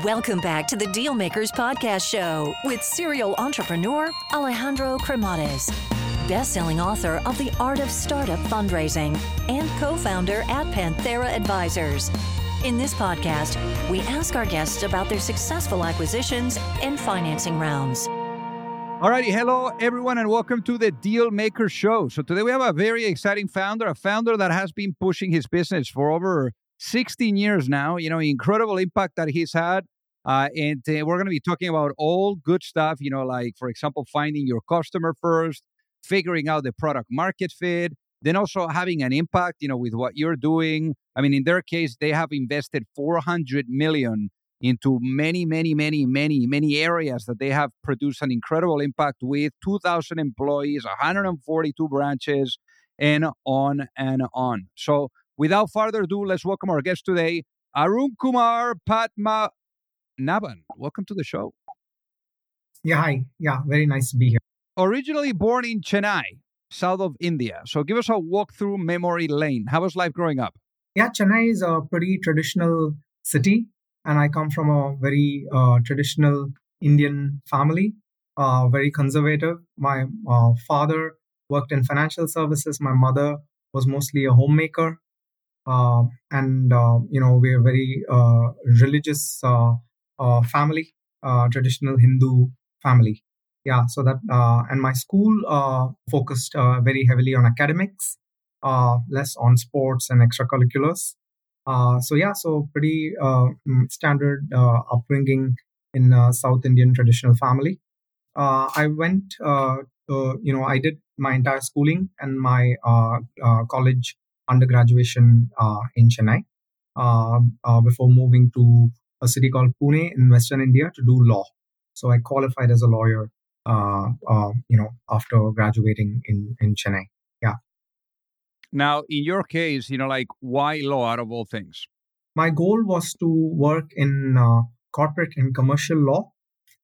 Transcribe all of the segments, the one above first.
Welcome back to the Dealmakers Podcast Show with serial entrepreneur Alejandro Cremades, best-selling author of The Art of Startup Fundraising and co-founder at Panthera Advisors. In this podcast, we ask our guests about their successful acquisitions and financing rounds. Alrighty, hello everyone, and welcome to the Deal Maker Show. So today we have a very exciting founder, a founder that has been pushing his business for over 16 years now. You know, incredible impact that he's had. Uh, and uh, we're going to be talking about all good stuff, you know, like, for example, finding your customer first, figuring out the product market fit, then also having an impact, you know, with what you're doing. I mean, in their case, they have invested 400 million into many, many, many, many, many areas that they have produced an incredible impact with 2,000 employees, 142 branches, and on and on. So, without further ado, let's welcome our guest today, Arun Kumar Padma Naban. Welcome to the show. Yeah, hi. Yeah, very nice to be here. Originally born in Chennai, south of India. So give us a walk through memory lane. How was life growing up? Yeah, Chennai is a pretty traditional city, and I come from a very uh, traditional Indian family, uh, very conservative. My uh, father worked in financial services. My mother was mostly a homemaker. Uh, and, uh, you know, we're very uh, religious uh, family, uh, traditional Hindu family. Yeah, so that uh, and my school uh, focused uh, very heavily on academics, uh, less on sports and extracurriculars. so yeah, so pretty mm, standard upbringing in South Indian traditional family. I went, you know, I did my entire schooling and my college undergraduation in Chennai before moving to a city called Pune in Western India to do law. So I qualified as a lawyer, uh, uh, you know, after graduating in in Chennai. Yeah. Now, in your case, you know, like why law out of all things? My goal was to work in uh, corporate and commercial law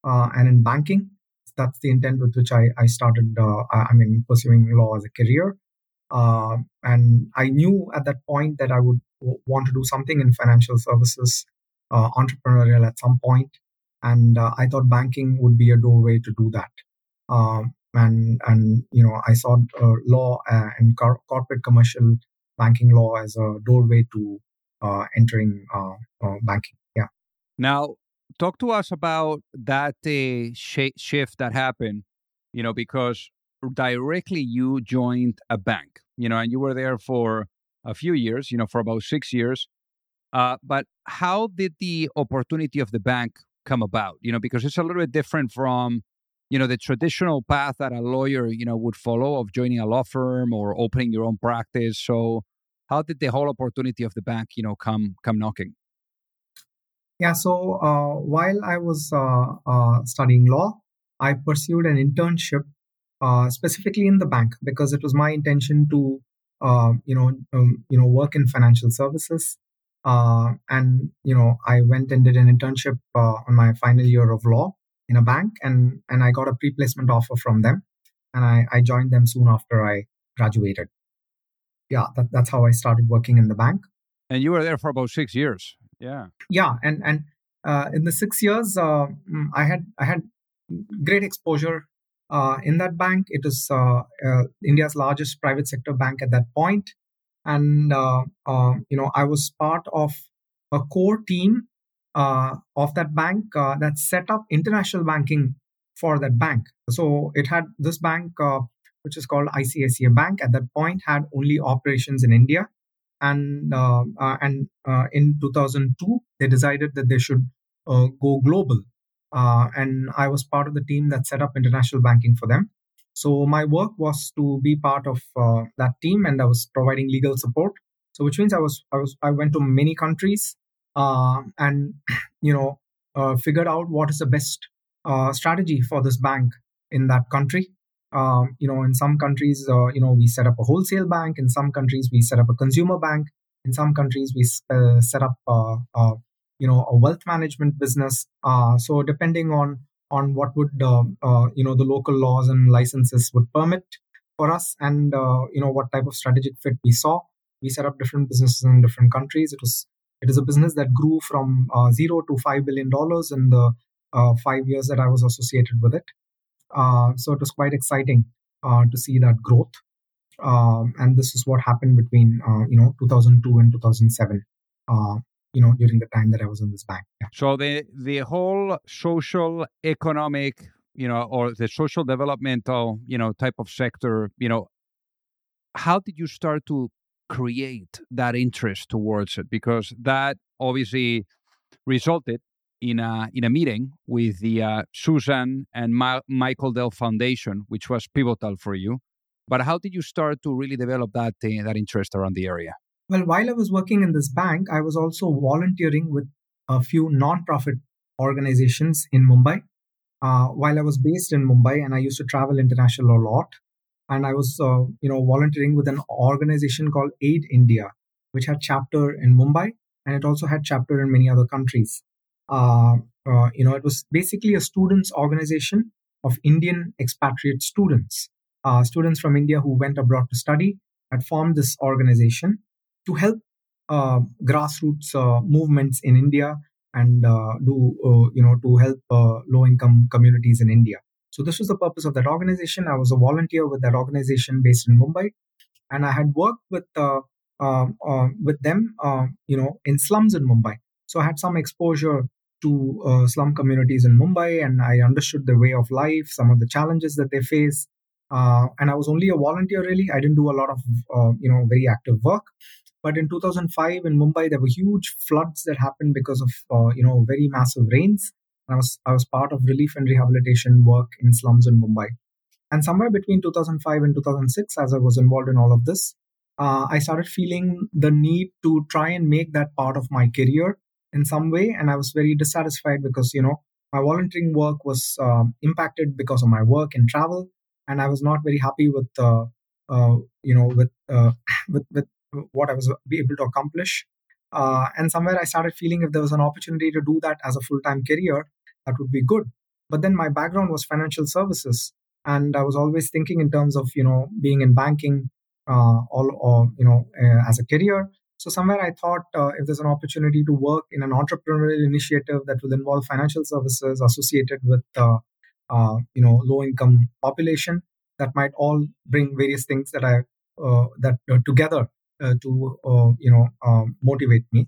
uh, and in banking. That's the intent with which I, I started, uh, I mean, pursuing law as a career. Uh, and I knew at that point that I would want to do something in financial services uh, entrepreneurial at some point, and uh, I thought banking would be a doorway to do that. Um, and and you know I saw uh, law and cor- corporate commercial banking law as a doorway to entering banking. Yeah. Now, talk to us about that uh, sh- shift that happened you know because directly you joined a bank you know and you were there for a few years you know for about six years uh, but how did the opportunity of the bank come about? You know, because it's a little bit different from, you know, the traditional path that a lawyer, you know, would follow of joining a law firm or opening your own practice. So, how did the whole opportunity of the bank, you know, come come knocking? Yeah. So uh, while I was uh, uh, studying law, I pursued an internship uh, specifically in the bank because it was my intention to, uh, you know, um, you know, work in financial services uh, and you know, I went and did an internship uh, on my final year of law in a bank, and and I got a pre-placement offer from them, and I, I joined them soon after I graduated. Yeah, that, that's how I started working in the bank. And you were there for about six years. Yeah. Yeah, and and uh, in the six years, uh, mm, I had I had great exposure in that bank. It is uh, uh, India's largest private sector bank at that point. And uh, uh, you know i was part of a core team uh, of that bank uh, that set up international banking for that bank. So it had this bank uh, which is called ICICI bank at that point had only operations in india. And uh, and in 2002 they decided that they should go global and i was part of the team that set up international banking for them so my work was to be part of uh, that team, and I was providing legal support. So which means I was I was I went to many countries uh, and you know uh, figured out what is the best uh, strategy for this bank in that country. Um, you know, in some countries, uh, you know, we set up a wholesale bank. In some countries, we set up a consumer bank. In some countries, we uh, set up, you know, a wealth management business. uh, so depending on on what would uh, uh, you know the local laws and licenses would permit for us and uh, you know what type of strategic fit we saw we set up different businesses in different countries it was It is a business that grew from uh, zero to $5 billion in the uh, five years that I was associated with it. So it was quite exciting to see that growth. Um, and this is what happened between, you know, 2002 and 2007 you know during the time that i was in this bank yeah. so the the whole social economic you know or the social developmental you know type of sector you know how did you start to create that interest towards it because that obviously resulted in a in a meeting with the uh, Susan and Ma- Michael Dell Foundation, which was pivotal for you. But how did you start to really develop that uh, that interest around the area? Well, while I was working in this bank, I was also volunteering with a few non-profit organizations in Mumbai. Uh, while I was based in Mumbai, and I used to travel international a lot, and I was, uh, you know, volunteering with an organization called Aid India, which had chapter in Mumbai, and it also had chapter in many other countries. Uh, uh, you know, it was basically a students' organization of Indian expatriate students, uh, students from India who went abroad to study, had formed this organization to help uh, grassroots uh, movements in India and do, you know, to help low-income communities in India. So this was the purpose of that organization. I was a volunteer with that organization based in Mumbai, and I had worked with uh, uh, uh, with them, you know, in slums in Mumbai. So I had some exposure to uh, slum communities in Mumbai, and I understood the way of life, some of the challenges that they face. Uh, and I was only a volunteer, really. I didn't do a lot of, uh, you know, very active work. But in 2005 in Mumbai, there were huge floods that happened because of, you know, very massive rains. I was I was part of relief and rehabilitation work in slums in Mumbai. And somewhere between 2005 and 2006, as I was involved in all of this, uh, I started feeling the need to try and make that part of my career in some way. And I was very dissatisfied because, you know, my volunteering work was uh, impacted because of my work and travel. And I was not very happy with, uh, uh you know, with, uh, with, with what I was able to accomplish. Uh, and somewhere I started feeling if there was an opportunity to do that as a full time career, that would be good. But then my background was financial services, and I was always thinking in terms of you know being in banking, uh, all or you know uh, as a career. So somewhere I thought uh, if there's an opportunity to work in an entrepreneurial initiative that will involve financial services associated with uh, you know low income population, that might all bring various things that I uh, that together to you know motivate me.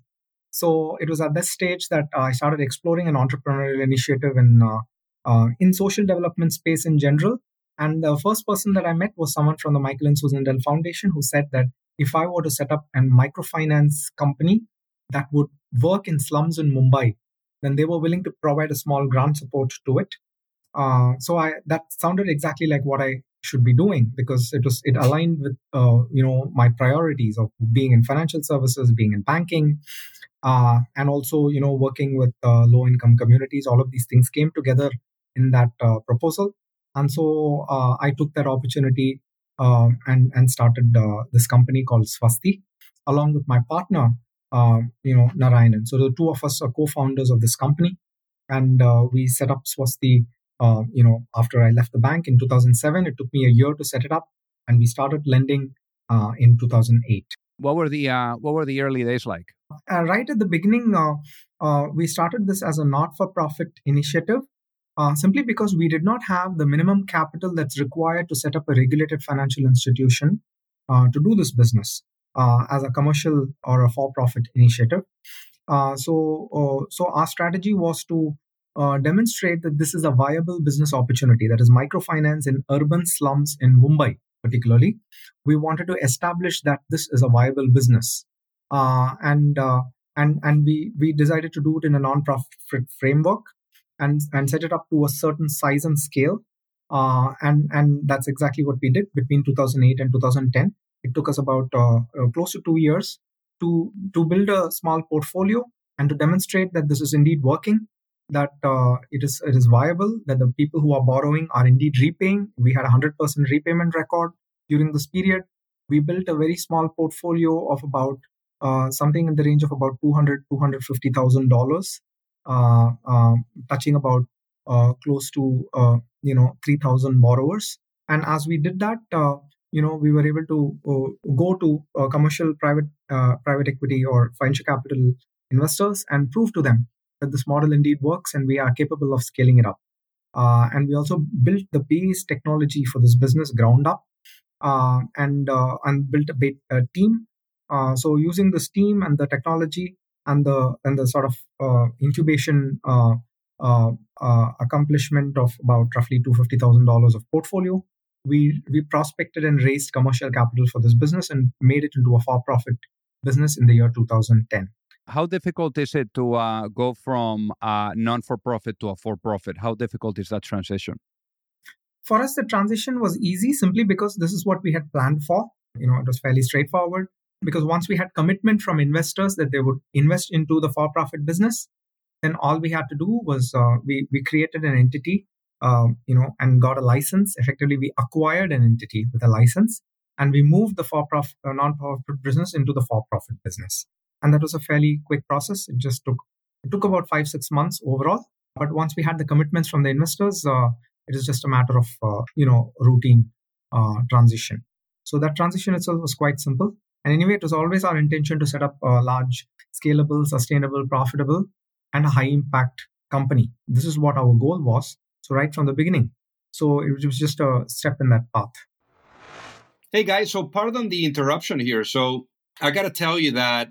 So it was at this stage that I started exploring an entrepreneurial initiative in uh, uh, in social development space in general. And the first person that I met was someone from the Michael and Susan Dell Foundation who said that if I were to set up a microfinance company that would work in slums in Mumbai, then they were willing to provide a small grant support to it. Uh, so I that sounded exactly like what I should be doing because it was it aligned with uh, you know my priorities of being in financial services, being in banking, uh, and also you know working with uh, low income communities. All of these things came together in that uh, proposal. And so uh, i took that opportunity um, and and started uh, this company called Svasti along with my partner um, you know narayanan. So the two of us are co-founders of this company and we set up Svasti you know after i left the bank in 2007 it took me a year to set it up and we started lending in 2008 what were the what were the early days like uh, right at the beginning, uh, uh, we started this as a not for profit initiative uh, simply because we did not have the minimum capital that's required to set up a regulated financial institution uh, to do this business uh, as a commercial or a for profit initiative. so, so our strategy was to demonstrate that this is a viable business opportunity. That is microfinance in urban slums in Mumbai, particularly. We wanted to establish that this is a viable business. Uh, and uh, and and we we decided to do it in a non-profit framework and and set it up to a certain size and scale. Uh, and and that's exactly what we did between 2008 and 2010 it took us about uh, uh, close to two years to to build a small portfolio and to demonstrate that this is indeed working that uh, it is it is viable that the people who are borrowing are indeed repaying. We had a 100% repayment record during this period. We built a very small portfolio of about uh, something in the range of about 200 250000 dollars uh, um, touching about uh, close to uh, you know 3000 borrowers. And as we did that uh, you know we were able to go to commercial private private equity or venture capital investors and prove to them that this model indeed works and we are capable of scaling it up. Uh, and we also built the base technology for this business ground up uh, and uh, and built a, bit, a team. Uh, so using this team and the technology and the and the sort of uh, incubation uh, accomplishment of about roughly two fifty thousand dollars of portfolio, we we prospected and raised commercial capital for this business and made it into a for profit business in the year 2010 how difficult is it to uh, go from a non-for-profit to a for-profit how difficult is that transition for us the transition was easy simply because this is what we had planned for you know it was fairly straightforward because once we had commitment from investors that they would invest into the for-profit business then all we had to do was uh, we, we created an entity um, you know, and got a license. Effectively, we acquired an entity with a license, and we moved the for-profit, uh, non-profit business into the for-profit business. And that was a fairly quick process. It just took it took about five six months overall. But once we had the commitments from the investors, uh, it is just a matter of uh, you know routine uh, transition. So that transition itself was quite simple. And anyway, it was always our intention to set up a large, scalable, sustainable, profitable, and a high impact company. This is what our goal was. So right from the beginning. So it was just a step in that path. Hey guys, so pardon the interruption here. So I got to tell you that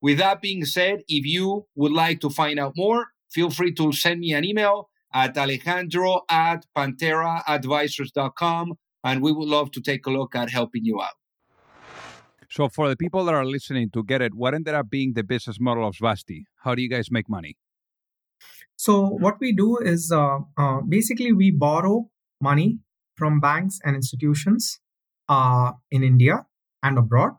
with that being said, if you would like to find out more, feel free to send me an email at alejandro at pantheraadvisors.com. And we would love to take a look at helping you out. So, for the people that are listening to get it, what ended up being the business model of Svasti? How do you guys make money? So, what we do is uh, uh, basically we borrow money from banks and institutions uh, in India and abroad.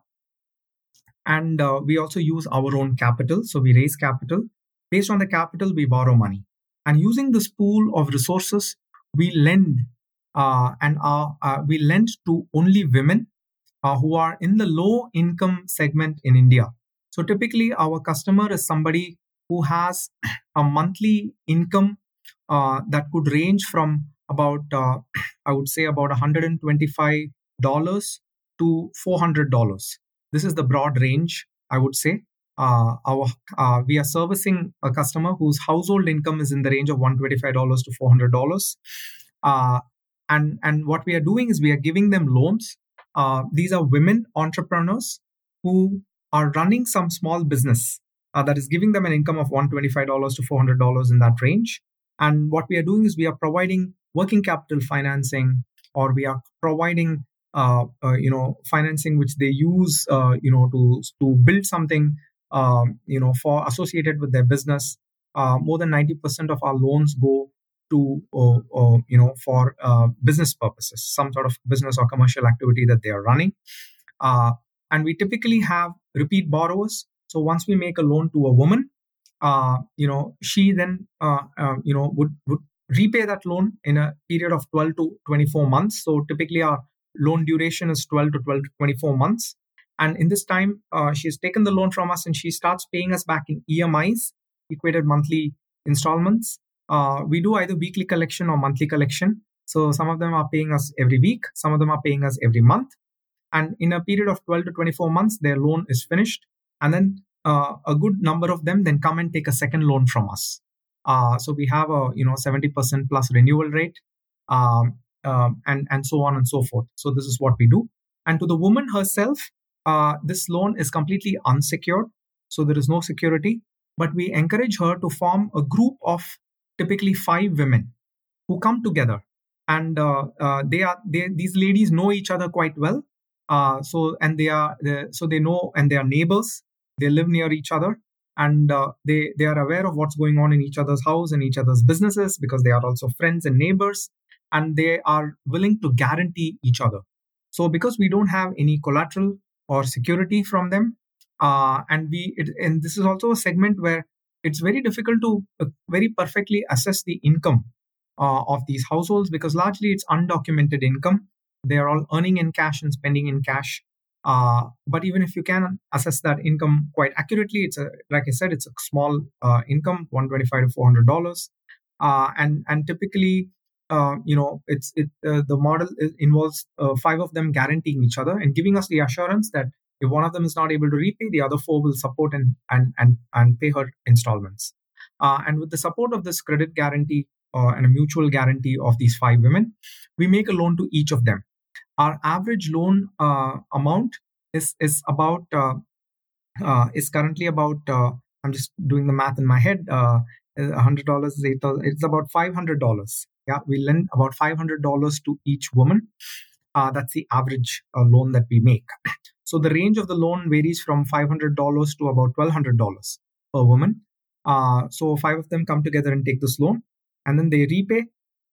And uh, we also use our own capital. So we raise capital. Based on the capital, we borrow money. And using this pool of resources, we lend uh, and uh, we lend to only women uh, who are in the low income segment in India. So typically, our customer is somebody who has a monthly income uh, that could range from about uh, I would say about 125 dollars to 400 dollars. This is the broad range I would say. Uh, our uh, we are servicing a customer whose household income is in the range of 125 dollars to 400 dollars. Uh, and and what we are doing is we are giving them loans. Uh, these are women entrepreneurs who are running some small business uh, that is giving them an income of 125 dollars to 400 dollars in that range. And what we are doing is we are providing working capital financing or we are providing uh, uh, you know financing which they use uh, you know to to build something um, you know for associated with their business uh, more than 90% of our loans go to uh, uh, you know for business purposes some sort of business or commercial activity that they are running and we typically have repeat borrowers so once we make a loan to a woman you know she then you know would would repay that loan in a period of 12 to 24 months. So typically our loan duration is 12 to 12 to 24 months. And in this time, uh, she's taken the loan from us and she starts paying us back in EMIs, equated monthly installments. Uh, we do either weekly collection or monthly collection. So some of them are paying us every week, some of them are paying us every month. And in a period of 12 to 24 months, their loan is finished. And then uh, a good number of them then come and take a second loan from us. Uh, so we have a you know 70% plus renewal rate, um, um, and and so on and so forth. So this is what we do. And to the woman herself, uh, this loan is completely unsecured, so there is no security. But we encourage her to form a group of typically five women who come together, and uh, uh, they are they, these ladies know each other quite well. Uh, so and they are so they know and they are neighbors. They live near each other, and uh, they they are aware of what's going on in each other's house and each other's businesses because they are also friends and neighbors and they are willing to guarantee each other. So because we don't have any collateral or security from them uh, and we it, and this is also a segment where it's very difficult to uh, very perfectly assess the income uh, of these households because largely it's undocumented income. They are all earning in cash and spending in cash. Uh, but even if you can assess that income quite accurately, it's a like I said, it's a small uh, income, one twenty five to four hundred dollars, and and typically, uh, you know, it's it uh, the model involves uh, five of them guaranteeing each other and giving us the assurance that if one of them is not able to repay, the other four will support and and and and pay her installments. and with the support of this credit guarantee and a mutual guarantee of these five women, we make a loan to each of them our average loan uh, amount is is about uh, uh, is currently about uh, I'm just doing the math in my head. Uh, hundred dollars is eight thousand. It's about five hundred dollars. Yeah, we lend about five hundred dollars to each woman. Uh, that's the average loan that we make. So the range of the loan varies from five hundred dollars to about twelve hundred dollars per woman. so five of them come together and take this loan, and then they repay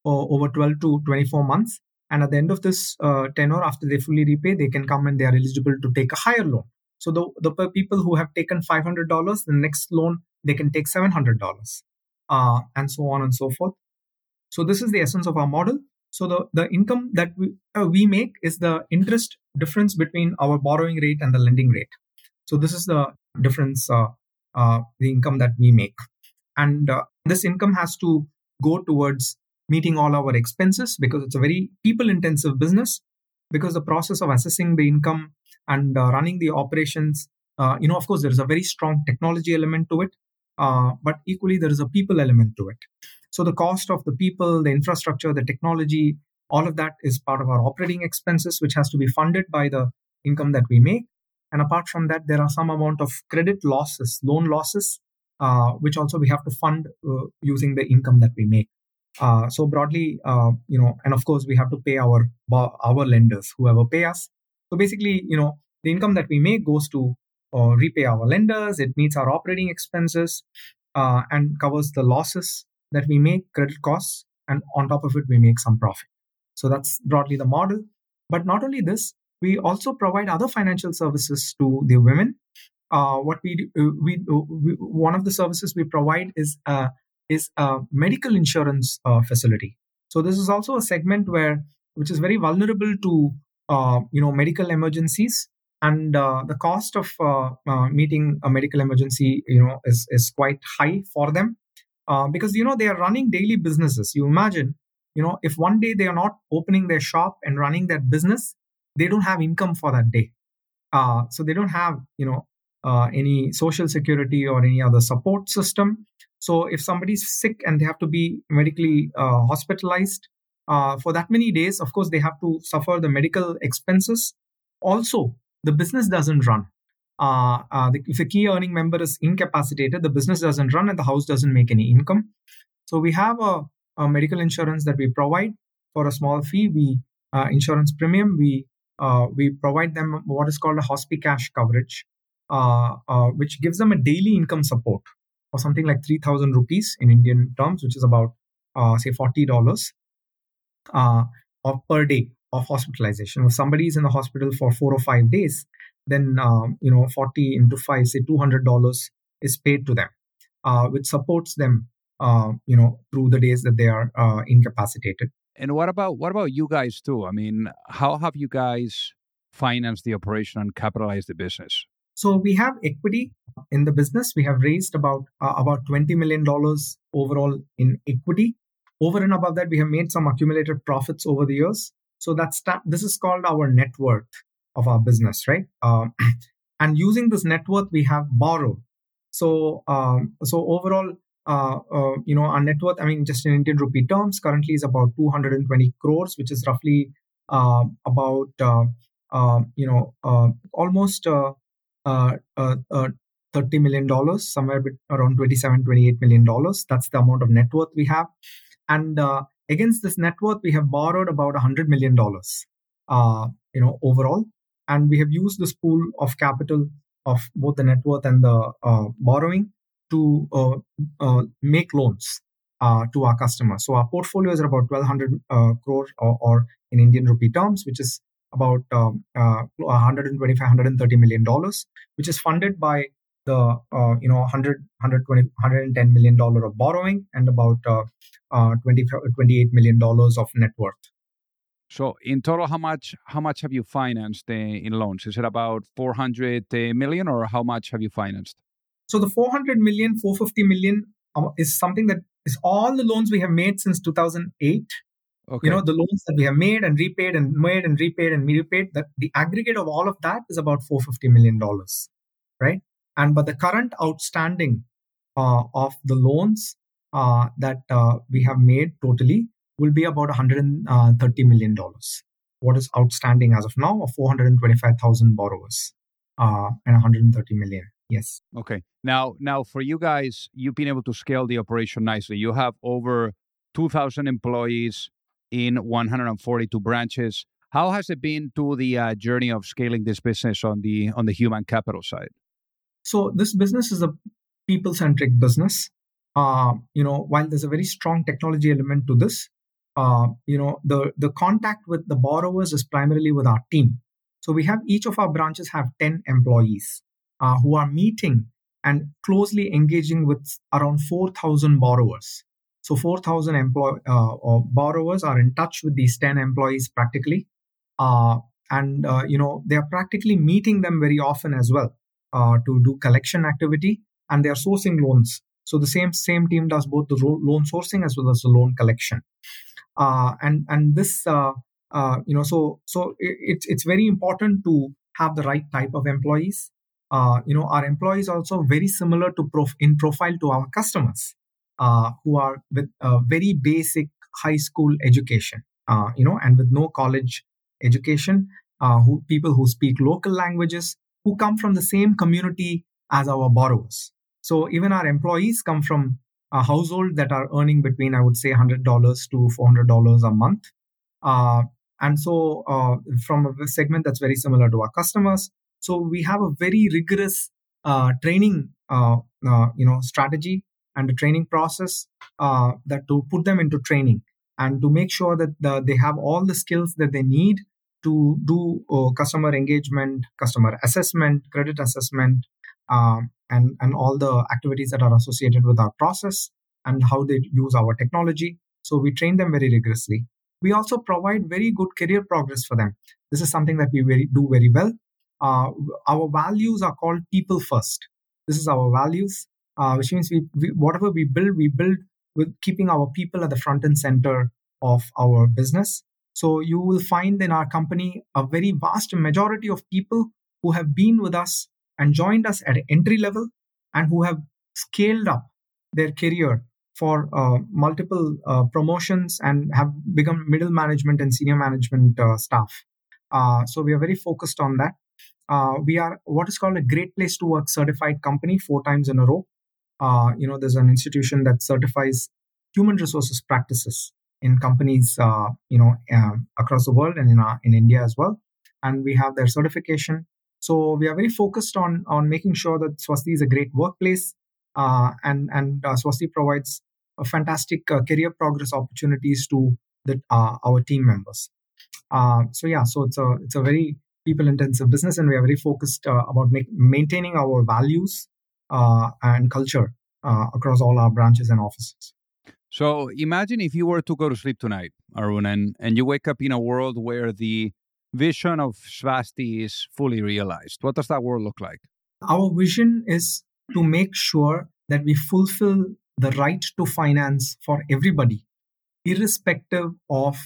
over 12 to 24 months and at the end of this uh, tenure, after they fully repay, they can come and they are eligible to take a higher loan. So the, the people who have taken $500, the next loan, they can take $700 uh, and so on and so forth. So this is the essence of our model. So the, the income that we, uh, we make is the interest difference between our borrowing rate and the lending rate. So this is the difference, uh, uh, the income that we make. And uh, this income has to go towards meeting all our expenses because it's a very people intensive business because the process of assessing the income and uh, running the operations uh, you know of course there is a very strong technology element to it uh, but equally there is a people element to it so the cost of the people the infrastructure the technology all of that is part of our operating expenses which has to be funded by the income that we make and apart from that there are some amount of credit losses loan losses uh, which also we have to fund uh, using the income that we make uh, so broadly, uh, you know, and of course we have to pay our our lenders, whoever pay us. So basically, you know, the income that we make goes to uh, repay our lenders. It meets our operating expenses uh, and covers the losses that we make, credit costs, and on top of it, we make some profit. So that's broadly the model. But not only this, we also provide other financial services to the women. Uh, what we, do, we, we one of the services we provide is is a medical insurance uh, facility. So this is also a segment where which is very vulnerable to uh, you know medical emergencies and uh, the cost of uh, uh, meeting a medical emergency you know is is quite high for them uh, because you know they are running daily businesses you imagine you know if one day they are not opening their shop and running that business they don't have income for that day so they don't have you know any social security or any other support system so if somebody's sick and they have to be medically uh, hospitalized uh, for that many days, of course, they have to suffer the medical expenses. Also, the business doesn't run. Uh, uh, the, if a key earning member is incapacitated, the business doesn't run and the house doesn't make any income. So we have a, a medical insurance that we provide for a small fee. We uh, insurance premium. We uh, we provide them what is called a hospice cash coverage, uh, uh, which gives them a daily income support for something like 3000 rupees in Indian terms, which is about, say, $40 uh, of per day of hospitalization. If somebody is in the hospital for four or five days, then, um, you know, 40 into five, say $200 is paid to them, uh, which supports them, uh, you know, through the days that they are uh, incapacitated. And what about what about you guys too? I mean, how have you guys financed the operation and capitalized the business? So we have equity in the business. We have raised about uh, about twenty million dollars overall in equity over and above that, we have made some accumulated profits over the years. So that's this is called our net worth of our business, right? Um, and using this net worth, we have borrowed. So um, so overall, uh, uh, you know, our net worth, I mean, just in Indian rupee terms, currently is about 220 crores, which is roughly uh, about uh, uh, you know almost 30 million dollars, somewhere around 27, 28 million dollars. That's the amount of net worth we have. And against this net worth, we have borrowed about 100 million dollars, you know, overall. And we have used this pool of capital of both the net worth and the borrowing to uh, uh, make loans uh, to our customers. So our portfolio is about 1200 crore or, or, in Indian rupee terms, which is about um, 125 130 million dollars, which is funded by the uh, you know 100 120 110 million dollar of borrowing and about uh, uh, 20, 28 million dollars of net worth so in total how much how much have you financed in loans is it about 400 million or how much have you financed so the 400 million 450 million uh, is something that is all the loans we have made since 2008 Okay. You know, the loans that we have made and repaid and made and repaid and repaid, that the aggregate of all of that is about $450 million, right? And but the current outstanding uh, of the loans uh, that uh, we have made totally will be about $130 million. What is outstanding as of now of 425,000 borrowers uh, and 130 million. Yes. Okay. Now, now for you guys, you've been able to scale the operation nicely. You have over 2,000 employees in 142 branches. How has it been to the uh, journey of scaling this business on the on the human capital side? So this business is a people-centric business. Uh, you know, while there's a very strong technology element to this, uh, you know, the the contact with the borrowers is primarily with our team. So we have each of our branches have 10 employees uh, who are meeting and closely engaging with around 4,000 borrowers. So 4,000 employ- uh, borrowers are in touch with these 10 employees practically. Uh, and, uh, you know, they are practically meeting them very often as well to do collection activity and they are sourcing loans. So the same same team does both the loan sourcing as well as the loan collection. Uh, and and this uh, you know so so it's it's very important to have the right type of employees. you know our employees also very similar to prof- in profile to our customers uh, who are with a very basic high school education, uh, you know, and with no college education, uh, who people who speak local languages, who come from the same community as our borrowers. So even our employees come from a household that are earning between, I would say, $100 to $400 a month. Uh, and so uh, from a segment that's very similar to our customers. So we have a very rigorous uh, training, you know, strategy and the training process uh, that to put them into training and to make sure that the, they have all the skills that they need to do uh, customer engagement, customer assessment, credit assessment, uh, and and all the activities that are associated with our process and how they use our technology. So we train them very rigorously. We also provide very good career progress for them. This is something that we very, do very well. Uh, our values are called people first. This is our values uh, which means we, we, whatever we build, we build with keeping our people at the front and center of our business. So you will find in our company a very vast majority of people who have been with us and joined us at entry level and who have scaled up their career for uh, multiple uh, promotions and have become middle management and senior management uh, staff. Uh, so we are very focused on that. Uh, we are what is called a great place to work certified company four times in a row uh, you know, there's an institution that certifies human resources practices in companies, you know, across the world and in our, in India as well. And we have their certification. So we are very focused on on making sure that Svasti is a great workplace, uh, and and uh, Svasti provides fantastic uh, career progress opportunities to the, uh, our team members. so yeah, so it's a it's a very people intensive business, and we are very focused about make, maintaining our values uh, and culture uh, across all our branches and offices. So imagine if you were to go to sleep tonight, Arun, and, and you wake up in a world where the vision of Svasti is fully realized. What does that world look like? Our vision is to make sure that we fulfill the right to finance for everybody irrespective of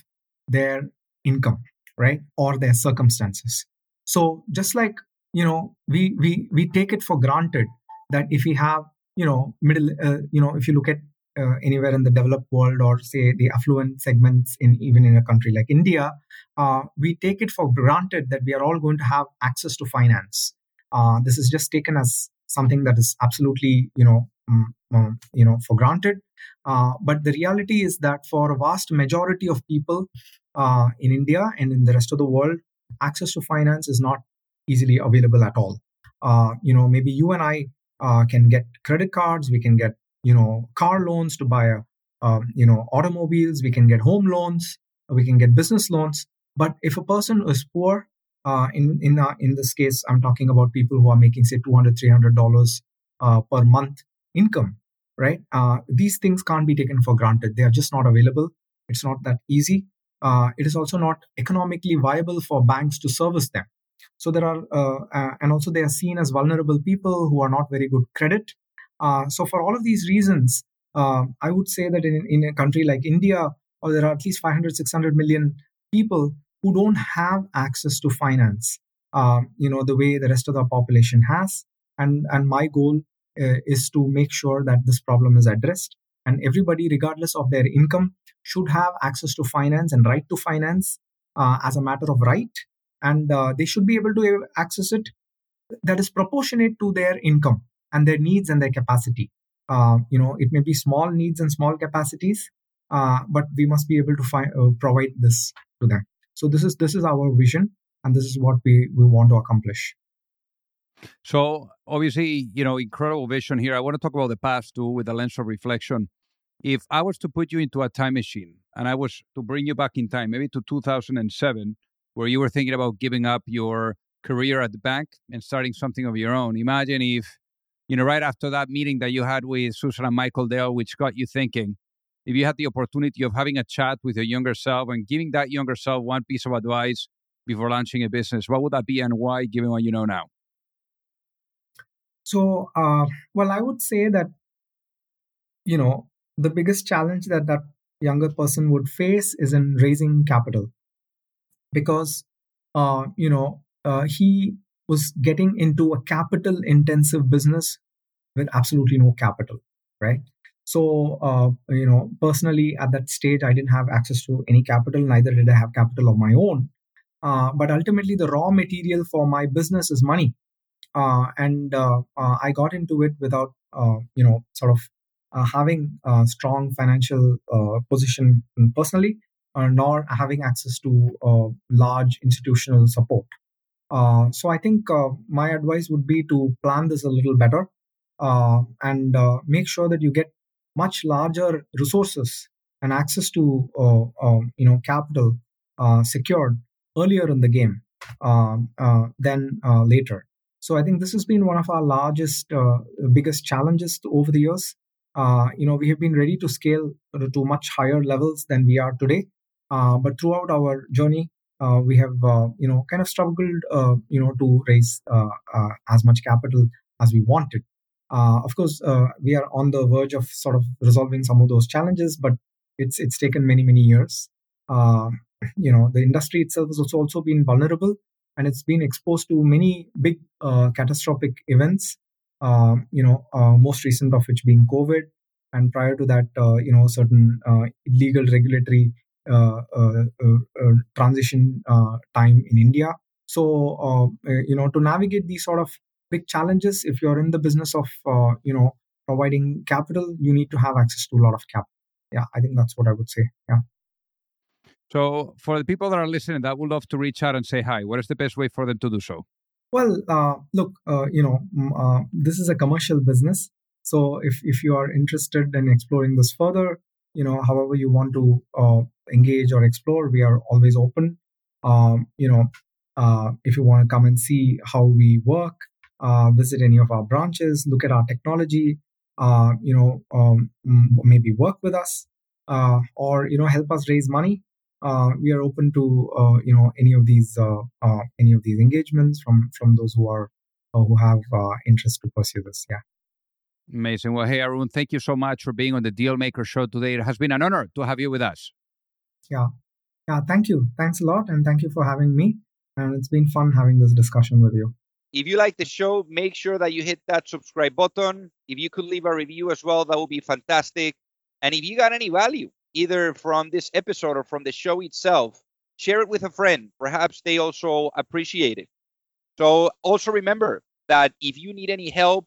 their income, right, or their circumstances. So just like you know, we we we take it for granted that if we have you know middle, uh, you know, if you look at uh, anywhere in the developed world or say the affluent segments in even in a country like India, uh, we take it for granted that we are all going to have access to finance. Uh, this is just taken as something that is absolutely you know um, um, you know for granted. Uh, but the reality is that for a vast majority of people uh, in India and in the rest of the world, access to finance is not easily available at all. Uh, you know, maybe you and I can get credit cards, we can get you know car loans to buy a um, you know automobiles. We can get home loans. We can get business loans. But if a person is poor uh, in in uh, in this case i'm talking about people who are making say 200 300 dollars uh, per month income right? Uh, these things can't be taken for granted. They are just not available. It's not that easy. Uh, it is also not economically viable for banks to service them. So there are uh, and also they are seen as vulnerable people who are not very good credit so for all of these reasons, uh, I would say that in, in a country like India, or there are at least 500, 600 million people who don't have access to finance, uh, you know, the way the rest of the population has. And, and my goal uh, is to make sure that this problem is addressed. And everybody, regardless of their income, should have access to finance and right to finance uh, as a matter of right. And uh, they should be able to access it that is proportionate to their income and their needs and their capacity. Uh, you know, it may be small needs and small capacities, uh, but we must be able to uh, provide this to them. So this is this is our vision, and this is what we we want to accomplish. So obviously, you know, incredible vision here. I want to talk about the past too, with a lens of reflection. If I was to put you into a time machine and I was to bring you back in time, maybe to 2007, where you were thinking about giving up your career at the bank and starting something of your own. Imagine if you know, right after that meeting that you had with Susan and Michael Dell, which got you thinking, if you had the opportunity of having a chat with your younger self and giving that younger self one piece of advice before launching a business, what would that be and why, given what you know now? So, uh, well, I would say that, you know, the biggest challenge that that younger person would face is in raising capital because, uh, you know, uh, he was getting into a capital intensive business with absolutely no capital, right? So, uh, you know, personally at that stage, I didn't have access to any capital, neither did I have capital of my own. Uh, but ultimately, the raw material for my business is money. Uh, and uh, uh, I got into it without, uh, you know, sort of having a strong financial position personally, nor having access to large institutional support. Uh, so I think uh, my advice would be to plan this a little better uh, and uh, make sure that you get much larger resources and access to uh, um, you know capital secured earlier in the game um, than later. So I think this has been one of our largest, biggest challenges over the years. you know, we have been ready to scale to much higher levels than we are today. but throughout our journey, uh, we have uh, you know kind of struggled uh, you know to raise uh, uh, as much capital as we wanted. Uh, of course, we are on the verge of sort of resolving some of those challenges, but it's it's taken many many years. you know, the industry itself has also been vulnerable, and it's been exposed to many big catastrophic events. you know, most recent of which being COVID, and prior to that, you know, certain illegal regulatory Uh, uh, uh, transition time in India. So, you know, to navigate these sort of big challenges, if you're in the business of, you know, providing capital, you need to have access to a lot of capital. Yeah, I think that's what I would say. Yeah. So, for the people that are listening that would love to reach out and say hi, what is the best way for them to do so? Well, uh, look, uh, you know, uh, this is a commercial business. So, if, if you are interested in exploring this further, you know however you want to uh, engage or explore we are always open. Um, you know uh, if you want to come and see how we work uh, visit any of our branches look at our technology uh, you know um, maybe work with us uh, or you know help us raise money uh, we are open to you know any of these any of these engagements from from those who are who have interest to pursue this. Yeah Amazing. Well, hey, Arun, thank you so much for being on the Dealmaker Show today. It has been an honor to have you with us. Yeah. Yeah. Thank you. Thanks a lot. And thank you for having me. And it's been fun having this discussion with you. If you like the show, make sure that you hit that subscribe button. If you could leave a review as well, that would be fantastic. And if you got any value, either from this episode or from the show itself, share it with a friend. Perhaps they also appreciate it. So also remember that if you need any help,